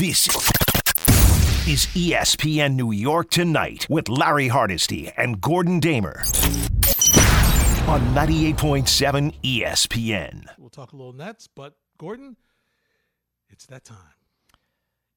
This is ESPN New York Tonight with Larry Hardesty and Gordon Damer on 98.7 ESPN. We'll talk a little Nets, but Gordon, it's that time.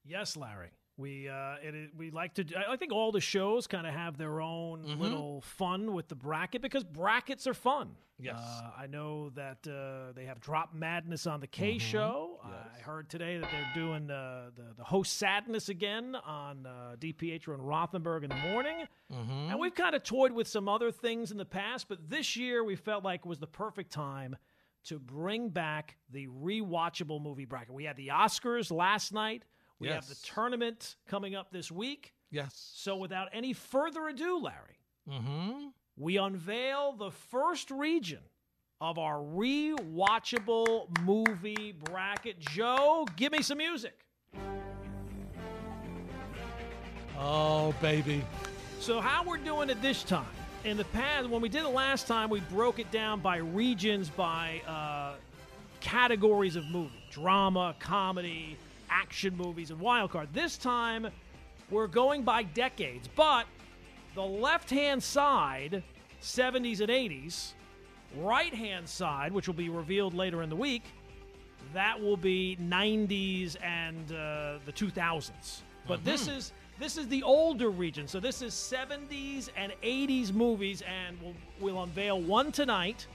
Yes, Larry. We uh, it, it- we like to. I think all the shows kind of have their own Mm-hmm. little fun with the bracket because brackets are fun. Yes. Uh, I know that uh, they have Drop Madness on the K Mm-hmm. show. I heard today that they're doing uh, the the host sadness again on uh, DPH and Rothenberg in the morning. Mm-hmm. And we've kind of toyed with some other things in the past, but this year we felt like was the perfect time to bring back the rewatchable movie bracket. We had the Oscars last night. We have the tournament coming up this week. Yes. So without any further ado, Larry, Mm-hmm. we unveil the first region of our rewatchable movie bracket. Joe, give me some music. Oh, baby. So, how we're doing it this time? In the past, when we did it last time, we broke it down by regions, by uh, categories of movie drama, comedy, action movies, and wild card. This time, we're going by decades, but the left hand side, 70s and 80s, right hand side, which will be revealed later in the week, that will be 90s and uh, the 2000s. But this is this is the older region. So this is 70s and 80s movies, and we'll we'll unveil one tonight.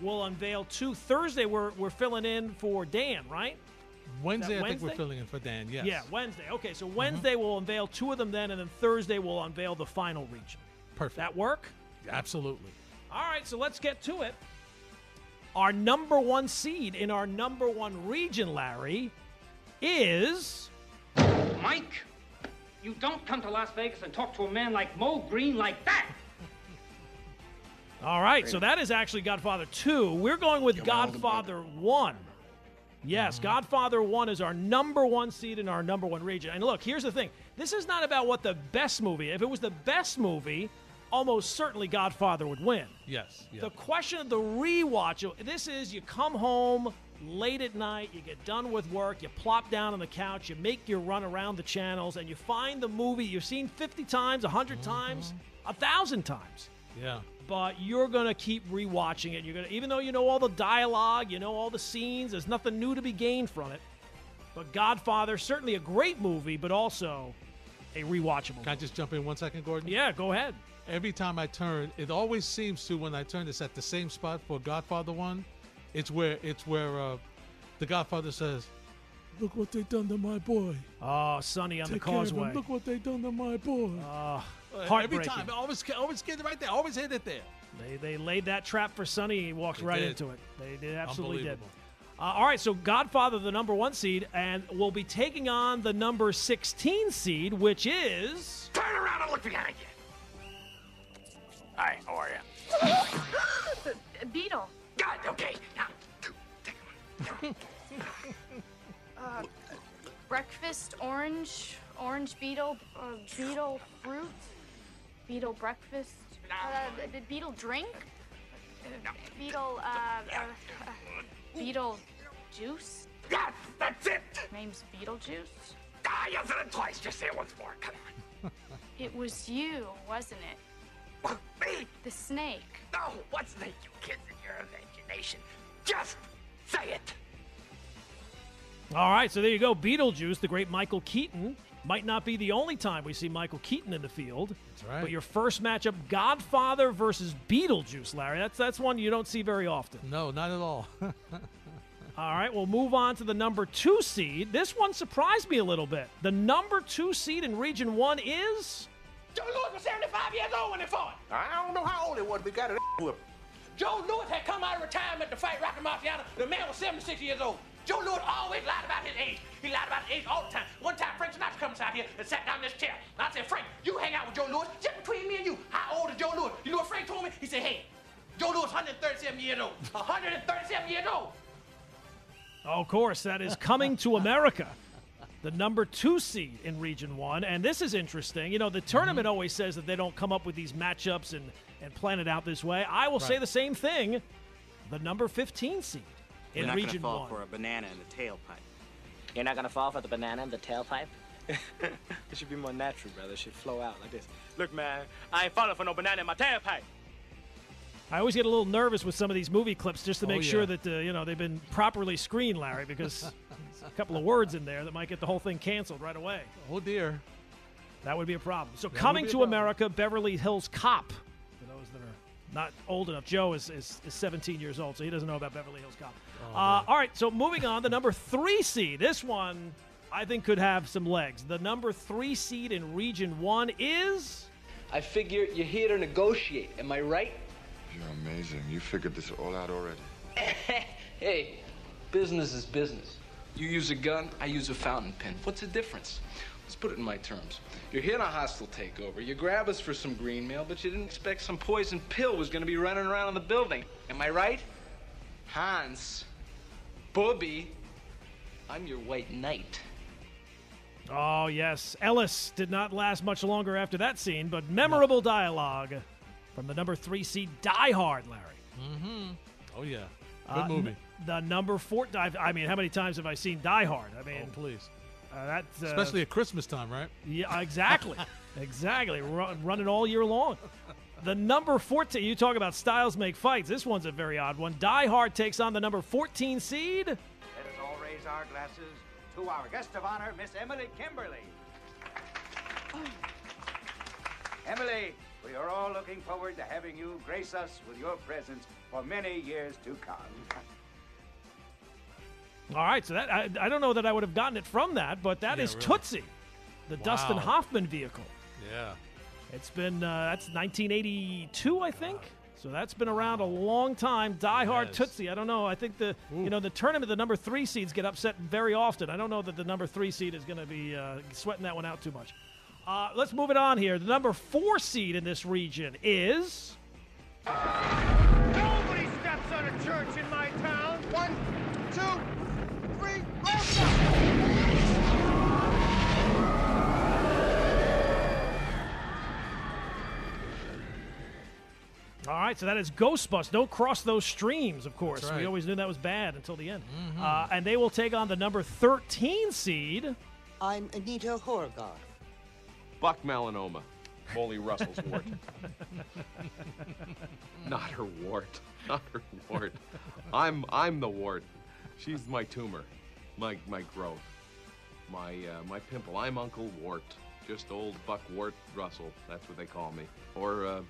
We'll unveil two Thursday. We're we're filling in for Dan, right? Wednesday, I think we're filling in for Dan. Yes. Yeah, Wednesday. Okay, so mm-hmm. Wednesday we'll unveil two of them then, and then Thursday we'll unveil the final region. Perfect. That work? Absolutely. All right, so let's get to it. Our number one seed in our number one region, Larry, is Mike, you don't come to Las Vegas and talk to a man like Moe Greene like that. all right. So that is actually Godfather two. We're going with Godfather one. Yes, mm. Godfather one is our number one seed in our number one region. And look, here's the thing: this is not about what the best movie. If it was the best movie, almost certainly Godfather would win. Yes. Yeah. The question of the rewatch, this is you come home late at night, you get done with work, you plop down on the couch, you make your run around the channels, and you find the movie you've seen 50 times, 100 mm-hmm. times, a 1,000 times. yeah. But you're going to keep rewatching it. You're going to even though you know all the dialogue, you know all the scenes, there's nothing new to be gained from it. But Godfather, certainly a great movie, but also a rewatchable. Can I just jump in one second, Gordon? yeah, go ahead. Every time I turn, it always seems to when I turn, it's at the same spot for Godfather one. It's where it's where uh, the Godfather says, "Look what they done to my boy. Oh, Sonny on Take the care of him. causeway. Look what they done to my boy." Uh, Every heartbreaking. time, I always always get it right there. Always hit it there. They, they laid that trap for Sonny. He walked They right did. into it. They did absolutely did. Uh, all right, so Godfather, the number one seed, and will be taking on the number 16 seed, which is. Turn around and look behind you. Hi, how are you? Beetle. Good, okay. Now, take one. Breakfast orange. Orange beetle. Uh, beetle fruit. Beetle breakfast. Uh, the, the beetle drink. Uh, Beetle. Uh, uh, uh, beetle juice. Yes, that's it. Name's Beetlejuice. Ah, you said it twice. Just say it once more. Come on. It was you, wasn't it? Me? The snake. No, what's the you kids in your imagination? Just say it. All right, so there you go. Beetlejuice, the great Michael Keaton. Might not be the only time we see Michael Keaton in the field. That's right. But your first matchup, Godfather versus Beetlejuice, Larry. That's that's one you don't see very often. No, not at all. All right, we'll move on to the number two seed. This one surprised me a little bit. The number two seed in Region One is Joe Louis was 75 years old when he fought. I don't know how old he was, but we got it whip. Joe Louis had come out of retirement to fight Rocky Marciano. The man was 76 years old. Joe Louis always lied about his age. He lied about his age all the time. One time, Frank Sinatra comes out here and sat down in this chair. And I said, Frank, you hang out with Joe Louis just between me and you. How old is Joe Louis? You know what Frank told me? He said, hey, Joe Louis 137 years old. 137 years old. Oh, Of course, that is coming to America. The number two seed in Region 1. And this is interesting. You know, the tournament mm-hmm. always says that they don't come up with these matchups and, and plan it out this way. I will say the same thing. The number 15 seed We're in not Region gonna fall 1. for a banana in the tailpipe. You're not gonna fall for the banana in the tailpipe? it should be more natural, brother. It should flow out like this. Look, man, I ain't falling for no banana in my tailpipe. I always get a little nervous with some of these movie clips just to Oh, make yeah. sure that uh, you know they've been properly screened, Larry, because a couple of words in there that might get the whole thing canceled right away. Oh dear. That would be a problem. So would coming to problem. America, Beverly Hills Cop. Not old enough, Joe is, is, is 17 years old, so he doesn't know about Beverly Hills Cop. Oh, uh, all right, so moving on, the number three seed. This one I think could have some legs. The number three seed in Region One is. I figure you're here to negotiate. Am I right? You're amazing. You figured this all out already. Hey, business is business. You use a gun, I use a fountain pen. What's the difference? Let's put it in my terms. You're here in a hostile takeover. You grab us for some green mail, but you didn't expect some poison pill was gonna be running around in the building. Am I right? Hans, Bobby, I'm your white knight. Oh, yes. Ellis did not last much longer after that scene, but memorable dialogue from the number three seed Die Hard, Larry. Mm-hmm. Oh yeah. Good Uh, movie. n- the number four. I I mean, how many times have I seen Die Hard? I mean, oh please. Uh, that's uh, Especially at Christmas time, right? Yeah, exactly, exactly. Run, running all year long. The number 14. You talk about styles make fights. This one's a very odd one. Die Hard takes on the number 14 seed. Let us all raise our glasses to our guest of honor, Miss Emily Kimberly. Emily, we are all looking forward to having you grace us with your presence for many years to come. All right, so that I, I don't know that I would have gotten it from that, but that Yeah, is really. Tootsie, the Dustin Hoffman vehicle. Yeah. It's been uh, that's 1982, I think. So that's been around a long time. Die Hard Yes. Tootsie. I don't know. I think the you know the tournament, the number three seeds get upset very often. I don't know that the number three seed is going to be uh, sweating that one out too much. Uh, let's move it on here. The number four seed in this region is. Nobody steps on a church in my town. One, two, three, All right, so that is Ghostbusters. Don't cross those streams, of course. That's We always knew that was bad until the end. Mhm. Uh, and they will take on the number 13 seed. I'm Anita Horgar. Buck melanoma. Molly Russell's wart. Not her wart. Not her wart. I'm I'm the wart. She's my tumor. My my growth. My uh, my pimple. I'm Uncle Wart. Just old Buck Wart Russell. That's what they call me. Or uh,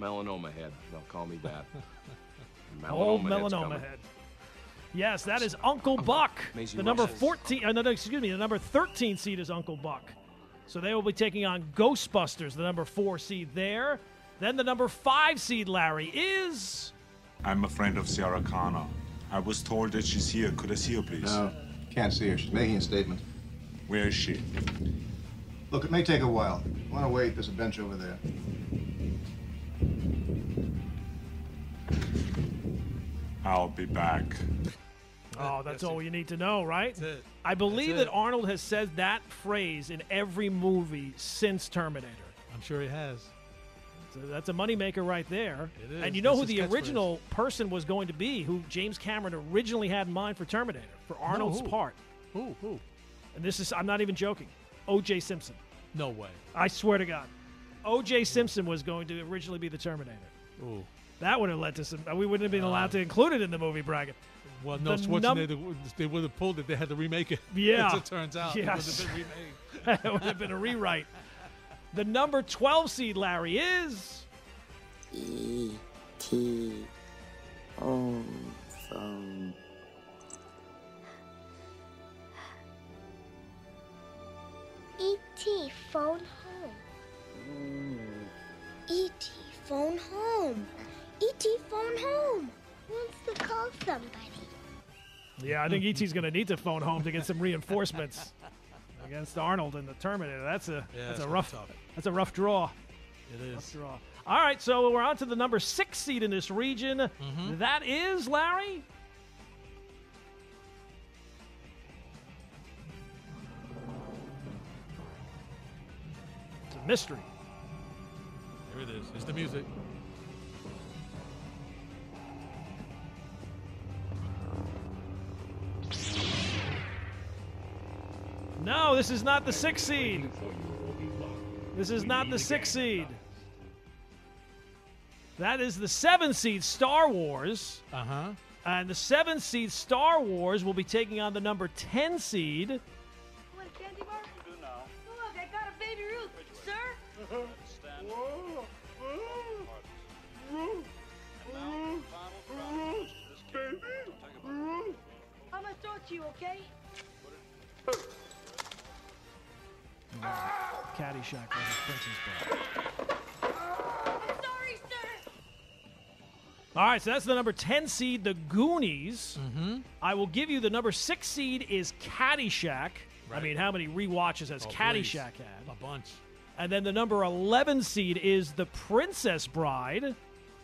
melanoma head. They'll call me that. Old melanoma head. Yes, that is Uncle Buck. Maisie the number Russell. 14, uh, no, no, excuse me, the number 13 seed is Uncle Buck. So they will be taking on Ghostbusters, the number four seed there. Then the number five seed, Larry, is. I'm a friend of Sarah Connor. I was told that she's here. Could I see her, please? No, can't see her. She's making a statement. Where is she? Look, it may take a while. You want to wait? There's a bench over there. I'll be back. Oh, that's all you need to know, right? That's it. I believe That's that. Arnold has said that phrase in every movie since Terminator. I'm sure he has. So that's a moneymaker right there. It is. And you know That's who his the catchphrase. original person was going to be, who James Cameron originally had in mind for Terminator, for Arnold's who? part. Who? Who? And this is, I'm not even joking, O.J. Simpson. No way. I swear to God. O.J. Simpson was going to originally be the Terminator. Ooh. That would have led to some, we wouldn't have been allowed to uh, include it in the movie bracket. Well, no, The Schwarzenegger. they would have pulled it. They had to remake it. Yeah. As it turns out, Yes. it would have been remade. it would have been a rewrite. The number 12 seed, Larry, is. E T phone. E.T. Phone home. E.T. phone home. E.T. phone home. Wants to call somebody. Yeah, I think E.T.'s going to need to phone home to get some reinforcements against Arnold and the Terminator. That's a Yeah, that's a rough tough. that's a rough draw. It Rough draw. All right, so we're on to the number six seed in this region. Mm-hmm. That is Larry. It's a mystery. Here it is. It's the music. This is not the six seed. This is not the six seed. That is the seven seed Star Wars. Uh huh. And the seven seed Star Wars will be taking on the number 10 seed. Want a candy bar? Look, I got a baby Ruth, sir. I'm gonna throw it to you, okay? Caddyshack versus Princess Bride. Sorry, sir. All right, so that's the number 10 seed, the Goonies. Mm-hmm. I will give you the number six seed is Caddyshack. I mean, how many rewatches has Oh, please. Caddyshack had? A bunch. And then the number 11 seed is The Princess Bride,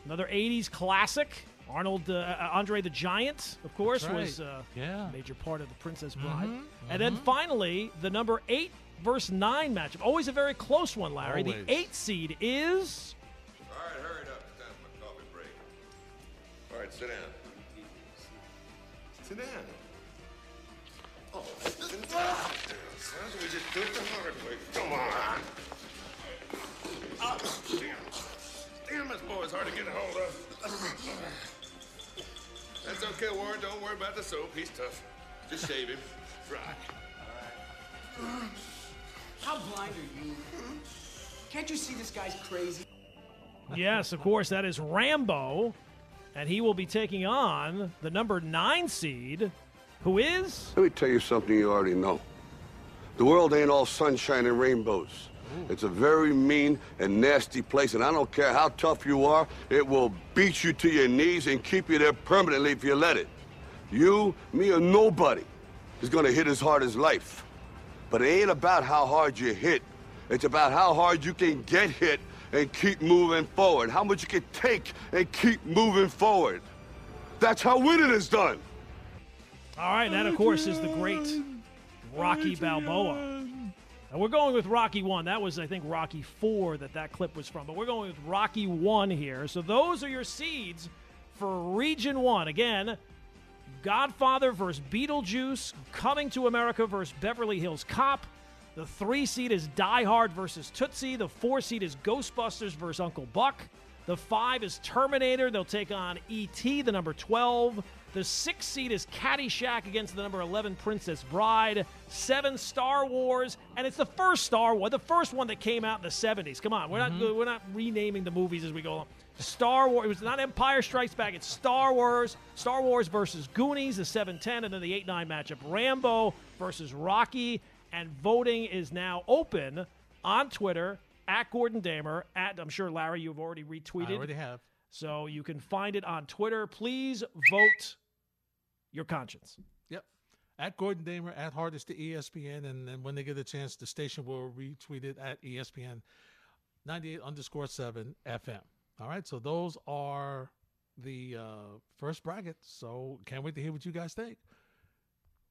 another 80s classic. Arnold, uh, uh, Andre the Giant, of course, right. was uh, Yeah. a major part of The Princess Bride. Mhm, And then mhm. finally, the number 8 versus 9 matchup. Always a very close one, Larry. Always. The 8 seed is. All right, hurry up. It's time for my coffee break. All right, sit down. Sit down. Oh, sit down. Son, we just do it the hard way. Come on. Oh, damn. Damn, this boy's hard to get a hold of. That's okay, Warren. Don't worry about the soap. He's tough. Just shave him. Right. How blind are you? Can't you see this guy's crazy? Yes, of course, that is Rambo. And he will be taking on the number 9 seed, who is. Let me tell you something you already know. The world ain't all sunshine and rainbows. It's a very mean and nasty place, and I don't care how tough you are, it will beat you to your knees and keep you there permanently if you let it. You, me, or nobody is gonna hit as hard as life. But it ain't about how hard you hit. It's about how hard you can get hit and keep moving forward. How much you can take and keep moving forward. That's how winning is done. All right, and that, of course, is the great Rocky Balboa. And we're going with Rocky 1. That was, I think, Rocky 4 that that clip was from. But we're going with Rocky 1 here. So those are your seeds for Region 1. Again, Godfather versus Beetlejuice, Coming to America versus Beverly Hills Cop. The three seed is Die Hard versus Tootsie. The four seed is Ghostbusters versus Uncle Buck. The five is Terminator. They'll take on E.T., the number 12. The six seed is Caddyshack against the number 11 Princess Bride. Seven Star Wars, and it's the first Star Wars, the first one that came out in the 70s. Come on, we're not mm-hmm. we're not renaming the movies as we go along. Star Wars. It was not Empire Strikes Back. It's Star Wars. Star Wars versus Goonies, the 7-10, and then the 8-9 matchup. Rambo versus Rocky, and voting is now open on Twitter at Gordon Damer. At I'm sure Larry, you've already retweeted. I already have. So you can find it on Twitter. Please vote your conscience. Yep. At Gordon Damer, at Hardest to ESPN, and then when they get a chance, the station will retweet it at ESPN 98 underscore 7 FM. All right, so those are the uh, first brackets. So can't wait to hear what you guys think.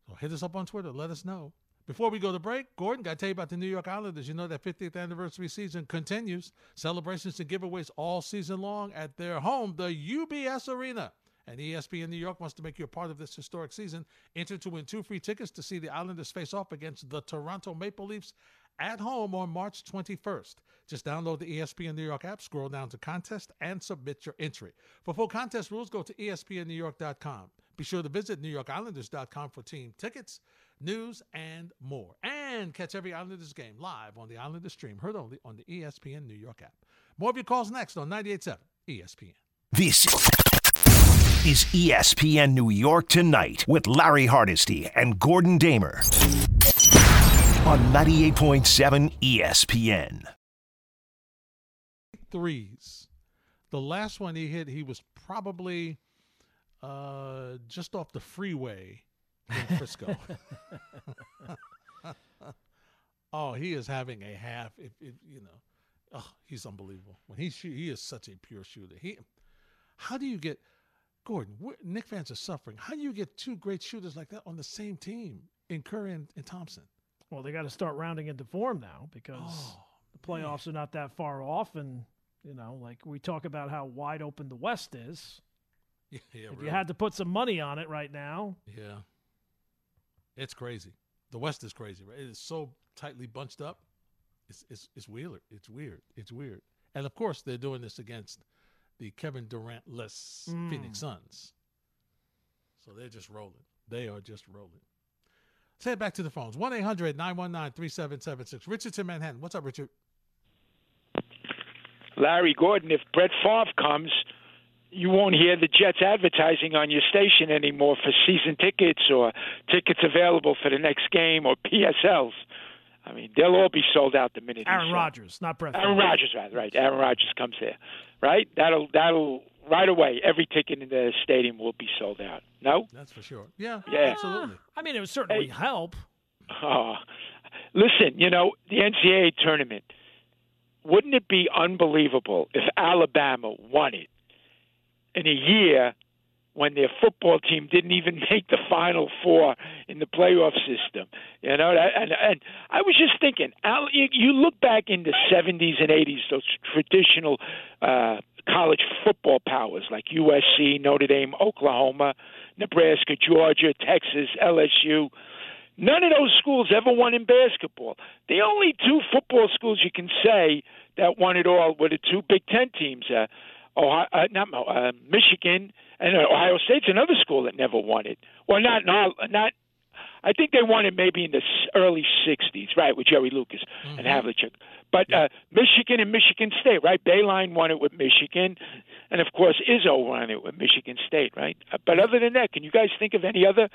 So hit us up on Twitter. Let us know. Before we go to break, Gordon, got to tell you about the New York Islanders. You know that 50th anniversary season continues. Celebrations and giveaways all season long at their home, the UBS Arena. And ESPN New York wants to make you a part of this historic season. Enter to win two free tickets to see the Islanders face off against the Toronto Maple Leafs at home on March 21st. Just download the ESPN New York app, scroll down to contest, and submit your entry. For full contest rules, go to ESPNNewYork.com. Be sure to visit NewYorkIslanders.com for team tickets, news, and more. And catch every Islanders game live on the Islanders stream, heard only on the ESPN New York app. More of your calls next on 98.7 ESPN. This is ESPN New York Tonight with Larry Hardesty and Gordon Damer on 98.7 ESPN. Threes. The last one he hit, he was probably uh, just off the freeway in Frisco. oh, he is having a half. If, if you know, oh, he's unbelievable. When he shoot, he is such a pure shooter. He, how do you get Gordon? Knick fans are suffering. How do you get two great shooters like that on the same team in Curry and, and Thompson? Well, they got to start rounding into form now because Oh, the playoffs are not that far off, and you know, like we talk about how wide open the West is. Yeah, yeah if really. you had to put some money on it right now, Yeah. It's crazy. the West is crazy, right? It is so tightly bunched up. It's it's it's weird. It's weird. It's weird. And of course, they're doing this against the Kevin Durant-less Mm. Phoenix Suns. So they're just rolling. They are just rolling. Let's head back to the phones. 1 800 919 3776. Richard's in Manhattan. What's up, Richard? Larry Gordon, if Brett Favre comes, you won't hear the Jets advertising on your station anymore for season tickets or tickets available for the next game or PSLs. I mean, they'll all be sold out the minute. Aaron. Rodgers, not Brett. Aaron Rodgers, right? Right. Aaron Rodgers comes there, right? That'll that'll right away. Every ticket in the stadium will be sold out. No. That's for sure. Yeah. Yeah. Absolutely. I mean, it would certainly help. Oh, listen, you know, the NCAA tournament, wouldn't it be unbelievable if Alabama won it in a year when their football team didn't even make the final four in the playoff system? You know, and and I was just thinking, Al, you, you look back in the 70s and 80s, those traditional uh, college football powers like USC, Notre Dame, Oklahoma, Nebraska, Georgia, Texas, LSU. None of those schools ever won in basketball. The only two football schools you can say that won it all were the two Big Ten teams, uh, Ohio, uh, not uh, Michigan and uh, Ohio State's another school that never won it. Well, not not not. I think they won it maybe in the early '60s, right, with Jerry Lucas and Havlicek. But uh, Michigan and Michigan State, right? Bayline won it with Michigan, and of course Izzo won it with Michigan State, right? Uh, But other than that, can you guys think of any other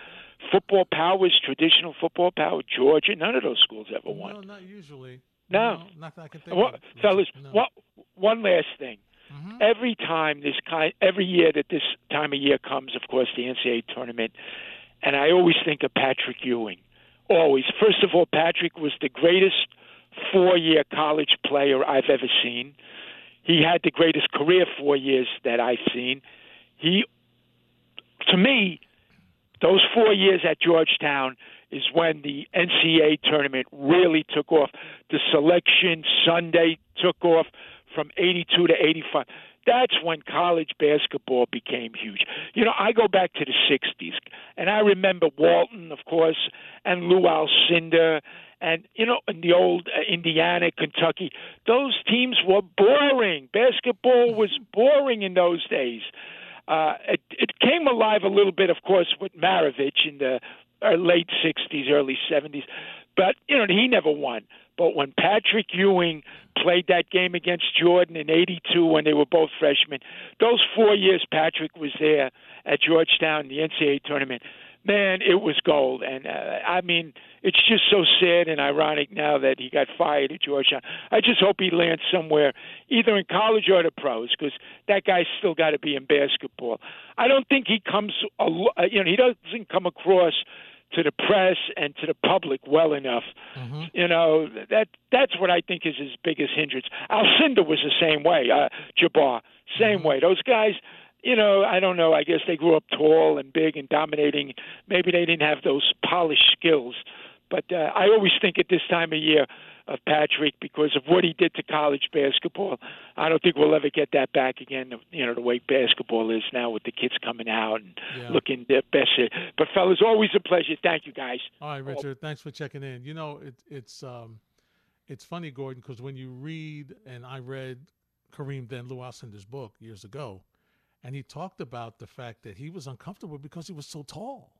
football powers, traditional football power? Georgia, none of those schools ever won. No, not usually. No. Not that I can think Well, of. fellas, No. what, one last thing. Mm-hmm. Every time this kind, every year that this time of year comes, of course, the NCAA tournament, and I always think of Patrick Ewing. Always. First of all, Patrick was the greatest four-year college player I've ever seen. He had the greatest career four years that I've seen. He, to me, those four years at Georgetown is when the NCAA tournament really took off. The selection Sunday took off from 82 to 85. That's when college basketball became huge. You know, I go back to the 60s, and I remember Walton, of course, and Lou Alcindor, and, you know, in the old uh, Indiana, Kentucky. Those teams were boring. Basketball was boring in those days. Uh, it, it came alive a little bit, of course, with Maravich in the uh, late 60s, early 70s. But, you know, he never won. But when Patrick Ewing played that game against Jordan in 82 when they were both freshmen, those four years Patrick was there at Georgetown in the NCAA tournament, man, it was gold. And, uh, I mean, it's just so sad and ironic now that he got fired at Georgetown. I just hope he lands somewhere, either in college or the pros, because that guy's still got to be in basketball. I don't think he comes, uh, you know, he doesn't come across to the press and to the public well enough. You know that that's what I think is his biggest hindrance. Alcindor was the same way. Uh, Jabbar, same way. Those guys, you know, I don't know. I guess they grew up tall and big and dominating. Maybe they didn't have those polished skills. But uh, I always think at this time of year of Patrick because of what he did to college basketball. I don't think we'll ever get that back again. You know the way basketball is now with the kids coming out and Yeah. looking their best. But fellas, always a pleasure. Thank you guys. All right, Richard. Thanks for checking in. You know, it, it's um, it's funny, Gordon, because when you read, and I read Kareem then Lou Alcindor's book years ago, and he talked about the fact that he was uncomfortable because he was so tall.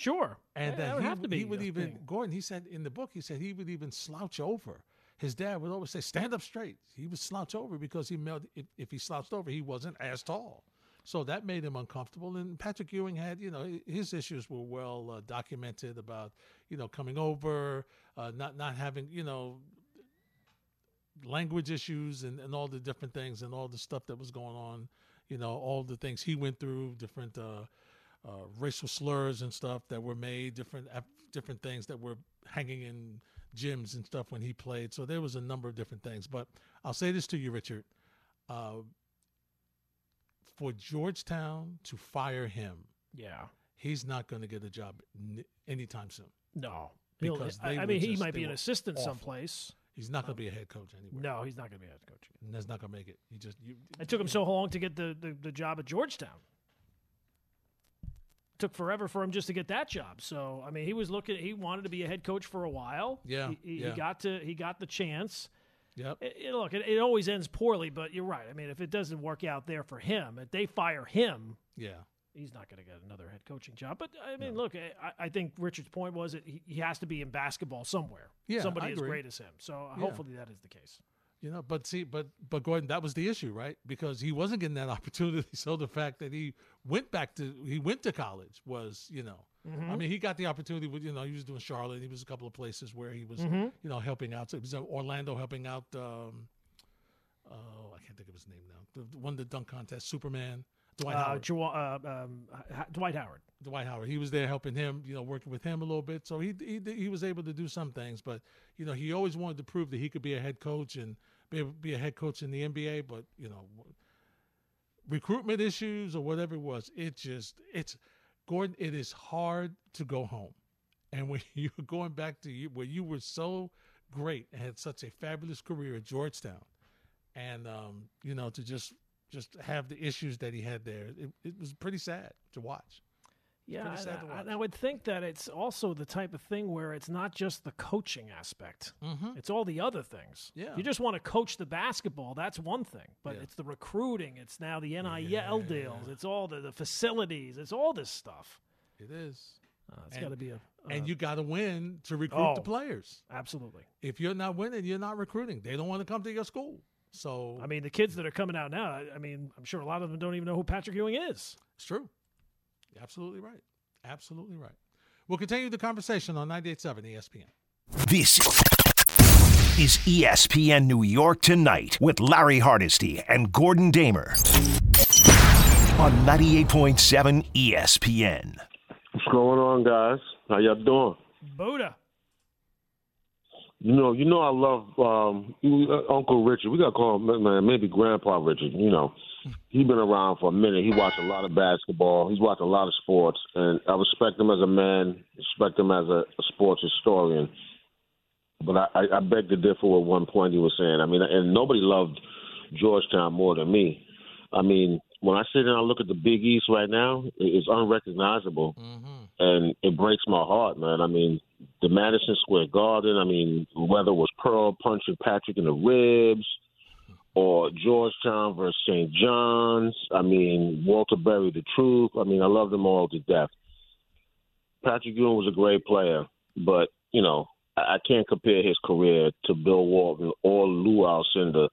Sure, And Yeah, that he, he would even thing. Gordon. He said in the book, he said he would even slouch over. His dad would always say, "Stand up straight." He would slouch over because he melt. If, if he slouched over, he wasn't as tall. So that made him uncomfortable. And Patrick Ewing had, you know, his issues were well uh, documented about, you know, coming over, uh, not not having, you know, language issues and, and all the different things and all the stuff that was going on, you know, all the things he went through, different uh, uh, racial slurs and stuff that were made, different different things that were hanging in gyms and stuff when he played. So there was a number of different things. But I'll say this to you, Richard. Uh, for Georgetown to fire him, Yeah. he's not going to get a job n- anytime soon. No. Because I- I mean, he might be an assistant awful. someplace. He's not going to be a head coach anywhere. No, he's not going to be a head coach. And that's not going to make it. He just you, It took him so long to get the, the, the job at Georgetown. Took forever for him just to get that job. So I mean, he was looking. He wanted to be a head coach for a while. Yeah, he, he, yeah. he got to he got the chance. Yep. It, it- look, it, it always ends poorly, but you're right. I mean, if it doesn't work out there for him, if they fire him, Yeah. he's not going to get another head coaching job. But I mean, look, I, I think Richard's point was that he, he has to be in basketball somewhere. Yeah, somebody as great as him. So Yeah. hopefully that is the case. You know, but see, but but Gordon, that was the issue, right? Because he wasn't getting that opportunity. So the fact that he went back to he went to college was, you know, I Mhm. mean, he got the opportunity. With you know, he was doing Charlotte. He was a couple of places where he was, Mhm. you know, helping out. So it was Orlando helping out. Um, oh, I can't think of his name now. The, the one that dunk contest, Superman, Dwight Uh, Howard. Jwa- uh, um, Ha- Dwight Howard. Dwight Howard. He was there helping him, you know, working with him a little bit. So he he he was able to do some things, but you know, he always wanted to prove that he could be a head coach and be be a head coach in the NBA. But you know, recruitment issues or whatever it was, it just it's Gordon. It is hard to go home, and when you're going back to you where you were so great and had such a fabulous career at Georgetown, and um, you know, to just just have the issues that he had there, it, it was pretty sad to watch. Yeah, I, and I would think that it's also the type of thing where it's not just the coaching aspect; Mhm. it's all the other things. Yeah. You just want to coach the basketball, that's one thing. But it's the recruiting. It's now the NIL deals. It's all the, the facilities. It's all this stuff. It is. Uh, it's And- got to be a. and you got to win to recruit Oh, the players. Absolutely. If you're not winning, you're not recruiting. They don't want to come to your school. So I mean, the kids that are coming out now. I mean, I'm sure a lot of them don't even know who Patrick Ewing is. It's true. You're absolutely right. Absolutely right. We'll continue the conversation on 98.7 ESPN. This is ESPN New York Tonight with Larry Hardesty and Gordon Damer on 98.7 ESPN. What's going on, guys? How y'all doing? Buddha. You know, you know, I love um, uh, Uncle Richard. We gotta call him man, maybe Grandpa Richard. You know, he's been around for a minute. He watched a lot of basketball. He's watched a lot of sports, and I respect him as a man. Respect him as a, a sports historian. But I, I, I beg to differ with one point he was saying. I mean, and nobody loved Georgetown more than me. I mean, when I sit and I look at the Big East right now, it's unrecognizable, mhm and it breaks my heart, man. I mean, the Madison Square Garden. I mean, whether it was Pearl punching Patrick in the ribs, or Georgetown versus St. John's. I mean, Walter Berry, the truth. I mean, I love them all to death. Patrick Ewing was a great player, but you know, I, I can't compare his career to Bill Walton or Lou Alcindor.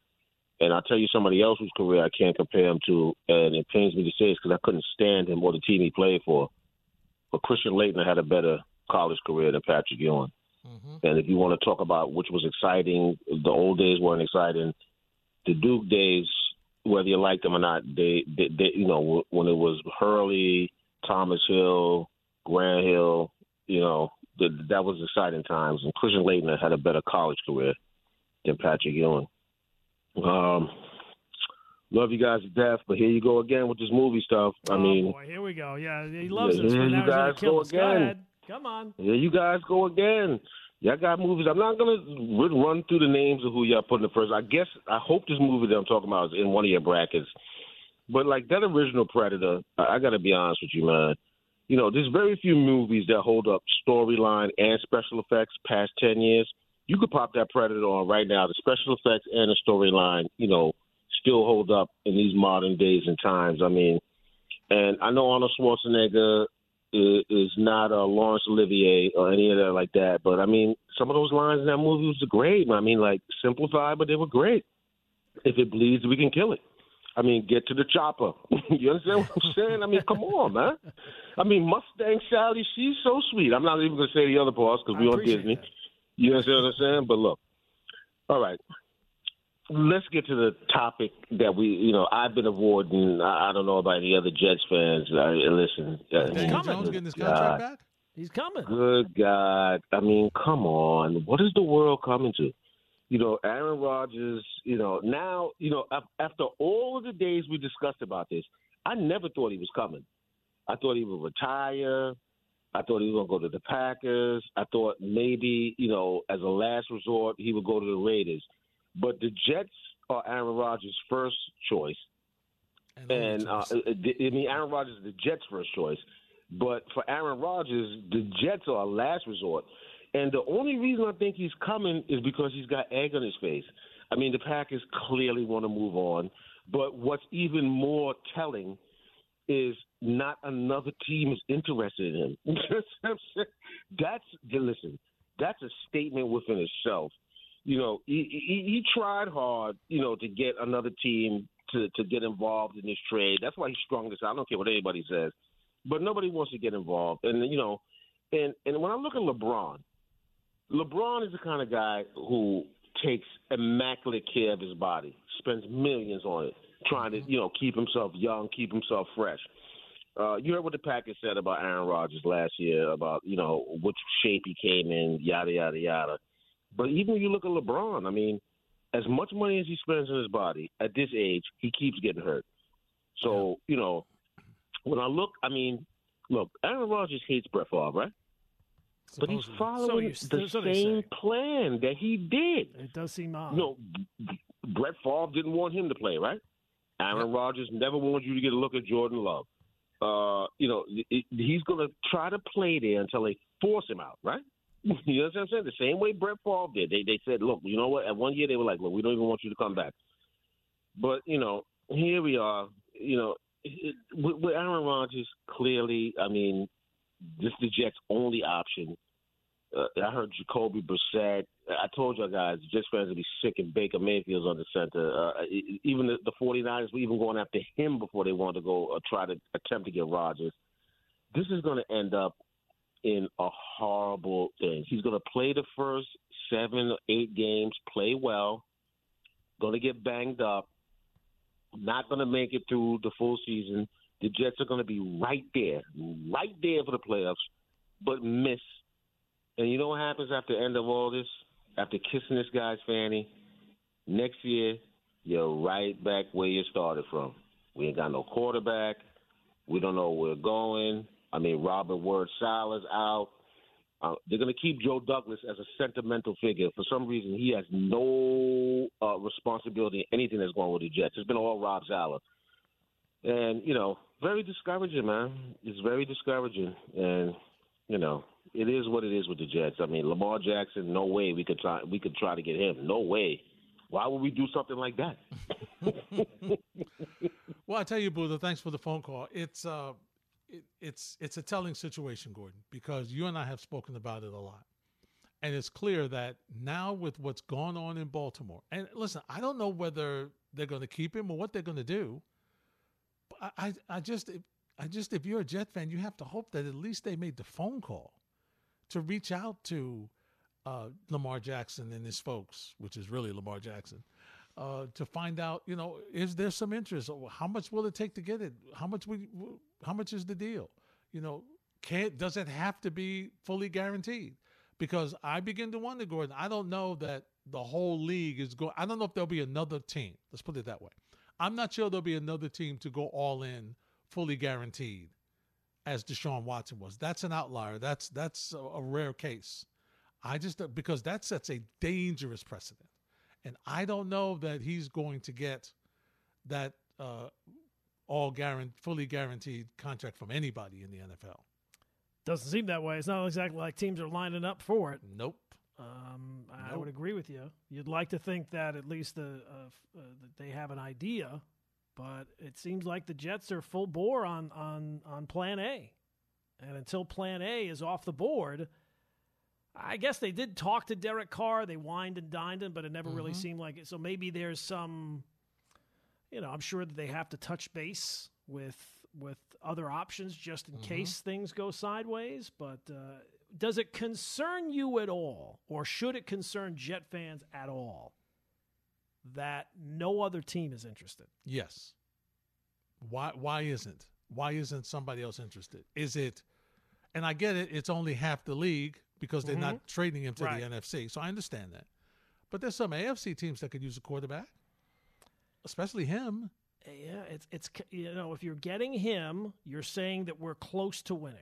And I'll tell you somebody else whose career I can't compare him to, and it pains me to say this because I couldn't stand him or the team he played for. But Christian Laettner had a better college career than Patrick Ewing. Mm-hmm. And if you want to talk about which was exciting, the old days weren't exciting. The Duke days, whether you like them or not, they, they, they you know, when it was Hurley, Thomas Hill, Grant Hill, you know, th- that was exciting times. And Christian Laettner had a better college career than Patrick Ewing. Um, love you guys to death, but here you go again with this movie stuff. I oh mean, boy, here we go. Yeah, he loves us. here you now he's gonna guys. Go again. Come on. Here you guys go again. Y'all got movies. I'm not gonna run through the names of who y'all put in the first. I guess I hope this movie that I'm talking about is in one of your brackets. But like that original Predator, I, I got to be honest with you, man. You know, there's very few movies that hold up storyline and special effects past ten years. You could pop that Predator on right now. The special effects and the storyline, you know, still hold up in these modern days and times. I mean, and I know Arnold Schwarzenegger i- is not a Laurence Olivier or any of that like that, but I mean, some of those lines in that movie was great. I mean, like simplified, but they were great. If it bleeds, we can kill it. I mean, get to the chopper. you understand what I'm saying? I mean, come on, man. I mean, Mustang Sally, she's so sweet. I'm not even going to say the other parts because we're on Disney. You understand what I'm saying? But look, all right. Let's get to the topic that we, you know, I've been avoiding. I, I don't know about any other Jets fans. I, listen, uh, coming. Jones getting his contract God. back? He's coming. Good God. I mean, come on. What is the world coming to? You know, Aaron Rodgers, you know, now, you know, after all of the days we discussed about this, I never thought he was coming. I thought he would retire. I thought he was going to go to the Packers. I thought maybe, you know, as a last resort, he would go to the Raiders. But the Jets are Aaron Rodgers' first choice. And, uh, I mean, Aaron Rodgers is the Jets' first choice. But for Aaron Rodgers, the Jets are a last resort. And the only reason I think he's coming is because he's got egg on his face. I mean, the Packers clearly want to move on. But what's even more telling is not another team is interested in him. that's listen. That's a statement within itself. You know, he, he, he tried hard, you know, to get another team to to get involved in this trade. That's why he's strong this. I don't care what anybody says, but nobody wants to get involved. And you know, and and when I look at LeBron, LeBron is the kind of guy who takes immaculate care of his body, spends millions on it, trying to you know keep himself young, keep himself fresh. Uh, you heard what the Packers said about Aaron Rodgers last year about you know which shape he came in, yada yada yada. But even when you look at LeBron, I mean, as much money as he spends on his body at this age, he keeps getting hurt. So you know, when I look, I mean, look, Aaron Rodgers hates Brett Favre, right? But he's following So the you- so they same plan that he did. It does seem odd. You know, Brett Favre didn't want him to play, right? Aaron Rodgers never wanted you to get a look at Jordan Love. Uh, you know, it, he's going to try to play there until they force him out, right? You know what I'm saying? The same way Brett Favre did. They they said, look, you know what? At one year they were like, look, we don't even want you to come back. But you know, here we are. You know, it, with, with Aaron Rodgers, clearly, I mean, this is the Jets' only option. Uh, I heard Jacoby Brissett. I told you guys, Jets fans would be sick and Baker Mayfield's on the center. Uh, even the, the 49ers were even going after him before they wanted to go uh, try to attempt to get Rodgers. This is going to end up in a horrible thing. He's going to play the first seven eight games, play well, going to get banged up, not going to make it through the full season. The Jets are going to be right there, right there for the playoffs, but miss. And you know what happens after the end of all this? After kissing this guy's fanny, next year you're right back where you started from. We ain't got no quarterback. We don't know where we're going. I mean, Robert Word Saleh's out. Uh, they're going to keep Joe Douglas as a sentimental figure. For some reason, he has no uh, responsibility in anything that's going on with the Jets. It's been all Rob Saleh. And, you know, very discouraging, man. It's very discouraging. And, you know, it is what it is with the Jets. I mean, Lamar Jackson, no way we could try we could try to get him. No way. Why would we do something like that? Well, I tell you, Buddha, thanks for the phone call. It's uh, it, it's it's a telling situation, Gordon, because you and I have spoken about it a lot, and it's clear that now with what's gone on in Baltimore, and listen, I don't know whether they're going to keep him or what they're going to do. But I, I, just, I just, if you're a Jet fan, you have to hope that at least they made the phone call to reach out to uh, Lamar Jackson and his folks, which is really Lamar Jackson, uh, to find out, you know, is there some interest? How much will it take to get it? How much we, how much is the deal? You know, can't does it have to be fully guaranteed? Because I begin to wonder, Gordon. I don't know that the whole league is going. I don't know if there'll be another team. Let's put it that way. I'm not sure there'll be another team to go all in, fully guaranteed, as Deshaun Watson was. That's an outlier. That's that's a, a rare case. I just because that sets a dangerous precedent, and I don't know that he's going to get that uh, all guaranteed, fully guaranteed contract from anybody in the NFL. Doesn't seem that way. It's not exactly like teams are lining up for it. Nope. Um, I Nope. would agree with you. You'd like to think that at least the, uh, uh, that they have an idea, but it seems like the Jets are full bore on on on Plan A, and until Plan A is off the board, I guess they did talk to Derek Carr. They wined and dined him, but it never really Mhm. seemed like it. So maybe there's some, you know, I'm sure that they have to touch base with with other options just in Mhm. case things go sideways. But uh, does it concern you at all, or should it concern Jet fans at all, that no other team is interested? Yes. Why why isn't? Why isn't somebody else interested? Is it and I get it, it's only half the league because they're not trading him to Right. the NFC. So I understand that. But there's some AFC teams that could use a quarterback. Especially him. Yeah, it's it's you know if you're getting him, you're saying that we're close to winning.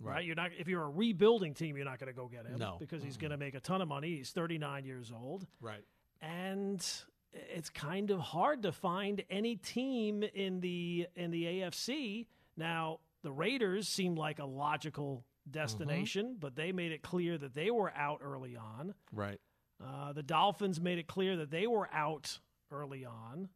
Right. Right. You're not if you're a rebuilding team, you're not going to go get him No. because he's going to make a ton of money. He's 39 years old. Right. And it's kind of hard to find any team in the in the AFC. Now, The Raiders seemed like a logical destination, Mm-hmm. but they made it clear that they were out early on. Right. Uh, the Dolphins made it clear that they were out early on.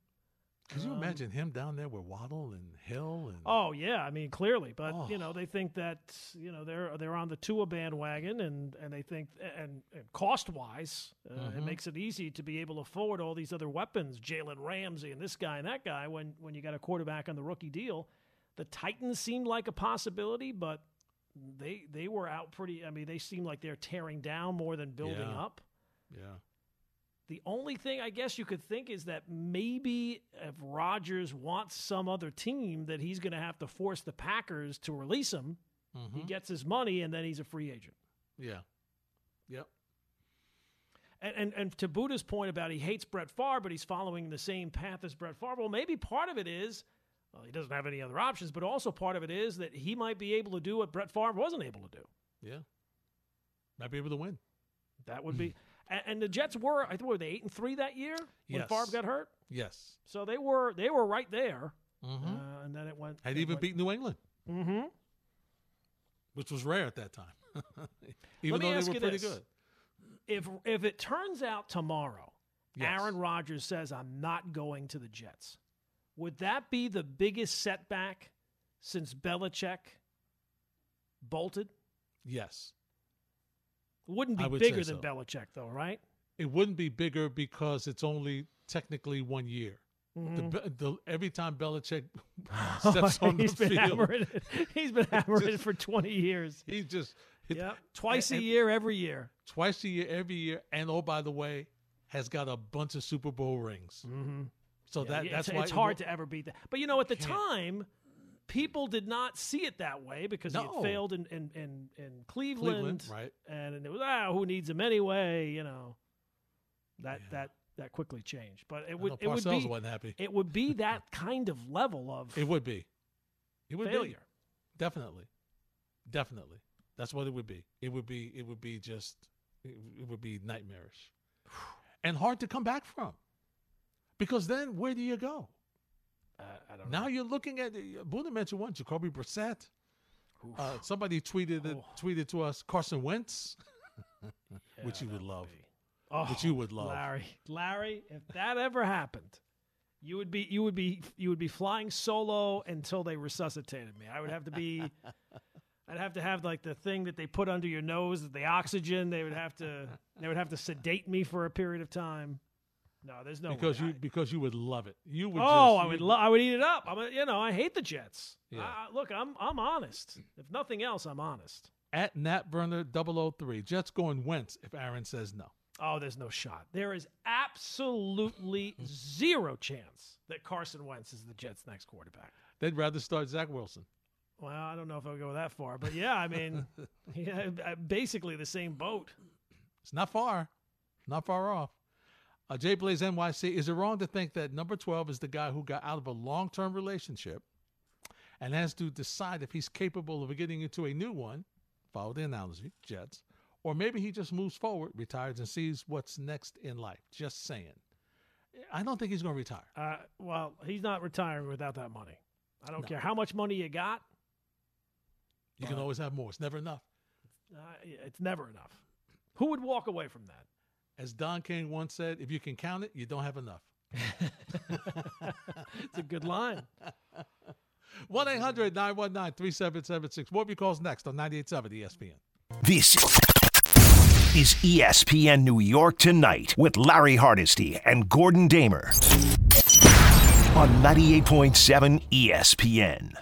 Could you imagine him down there with Waddle and Hill and Oh yeah, I mean clearly, but Oh. you know they think that you know they're they're on the Tua bandwagon, and and they think and, and cost wise, uh, it Mhm. makes it easy to be able to afford all these other weapons, Jalen Ramsey and this guy and that guy. When when you got a quarterback on the rookie deal, the Titans seemed like a possibility, but they they were out pretty. I mean, they seem like they're tearing down more than building Yeah. up. yeah. The only thing I guess you could think is that maybe if Rodgers wants some other team, that he's going to have to force the Packers to release him. He Mhm. gets his money, and then he's a free agent. Yeah. Yep. And, and and to Buddha's point about he hates Brett Favre, but he's following the same path as Brett Favre. Well, maybe part of it is well, he doesn't have any other options, but also part of it is that he might be able to do what Brett Favre wasn't able to do. Yeah. Might be able to win. That would be. And, and the Jets were, I think, were they eight and three that year when Yes. Favre got hurt? Yes. So they were they were right there, Mhm. uh, and then it went. Had even went- beat New England, Mm-hmm. which was rare at that time. even though they were pretty this. good. If if it turns out tomorrow, Yes. Aaron Rodgers says I'm not going to the Jets, would that be the biggest setback since Belichick bolted? Yes. Wouldn't be would bigger than so. Belichick, though, right? It wouldn't be bigger because it's only technically one year. The, Mhm. Be- the, every time Belichick steps on the He's been field, hammering it. He's been hammering it for 20 years. he just hit, Yep. Twice a year, every year. twice a year, every year, and oh by the way, has got a bunch of Super Bowl rings. Mm-hmm. So Yeah, that that's it's, why it's hard to ever beat that. But you know, at the time, people did not see it that way because he had failed in in, in, in Cleveland, Cleveland, right. And, and it was ah, who needs him anyway? You know, that that that quickly changed. But it would know it would be wasn't happy. it would be that kind of level of It would be. It would be failure. be. Definitely. Definitely. That's what it would be. It would be it would be just it, it would be nightmarish. And hard to come back from. Because then where do you go? I don't Now you're looking at Buddha mentioned one, Jacoby Brissett. Uh, somebody tweeted it, tweeted to us Carson Wentz, which you would love. Oh, which you would love. Larry. Larry, if that ever happened, you would be you would be you would be flying solo until they resuscitated me. I would have to be I'd have to have like the thing that they put under your nose, the oxygen. They would have to they would have to sedate me for a period of time. No, there's no because way. you because you would love it. You would. oh, just, I would lo- I would eat it up. I'm a, you know I hate the Jets. Yeah. I- look, I'm I'm honest. If nothing else, I'm honest. at Nat Burner 003. Jets going Wentz if Aaron says no. Oh, there's no shot. There is absolutely zero chance that Carson Wentz is the Jets' next quarterback. They'd rather start Zach Wilson. Well, I don't know if I'll go that far, but yeah, I mean, yeah, basically the same boat. It's not far, not far off. Uh, Jay Blaze NYC, is it wrong to think that number 12 is the guy who got out of a long term relationship and has to decide if he's capable of getting into a new one? Follow the analogy, Jets. Or maybe he just moves forward, retires, and sees what's next in life. Just saying. I don't think he's going to retire. Uh, well, he's not retiring without that money. I don't care how much money you got. You can always have more. It's never enough. Uh, it's never enough. Who would walk away from that? As Don King once said, if you can count it, you don't have enough. It's a good line. 1 800 919 3776. What calls next on 98.7 ESPN. This is ESPN New York Tonight with Larry Hardesty and Gordon Damer on 98.7 ESPN.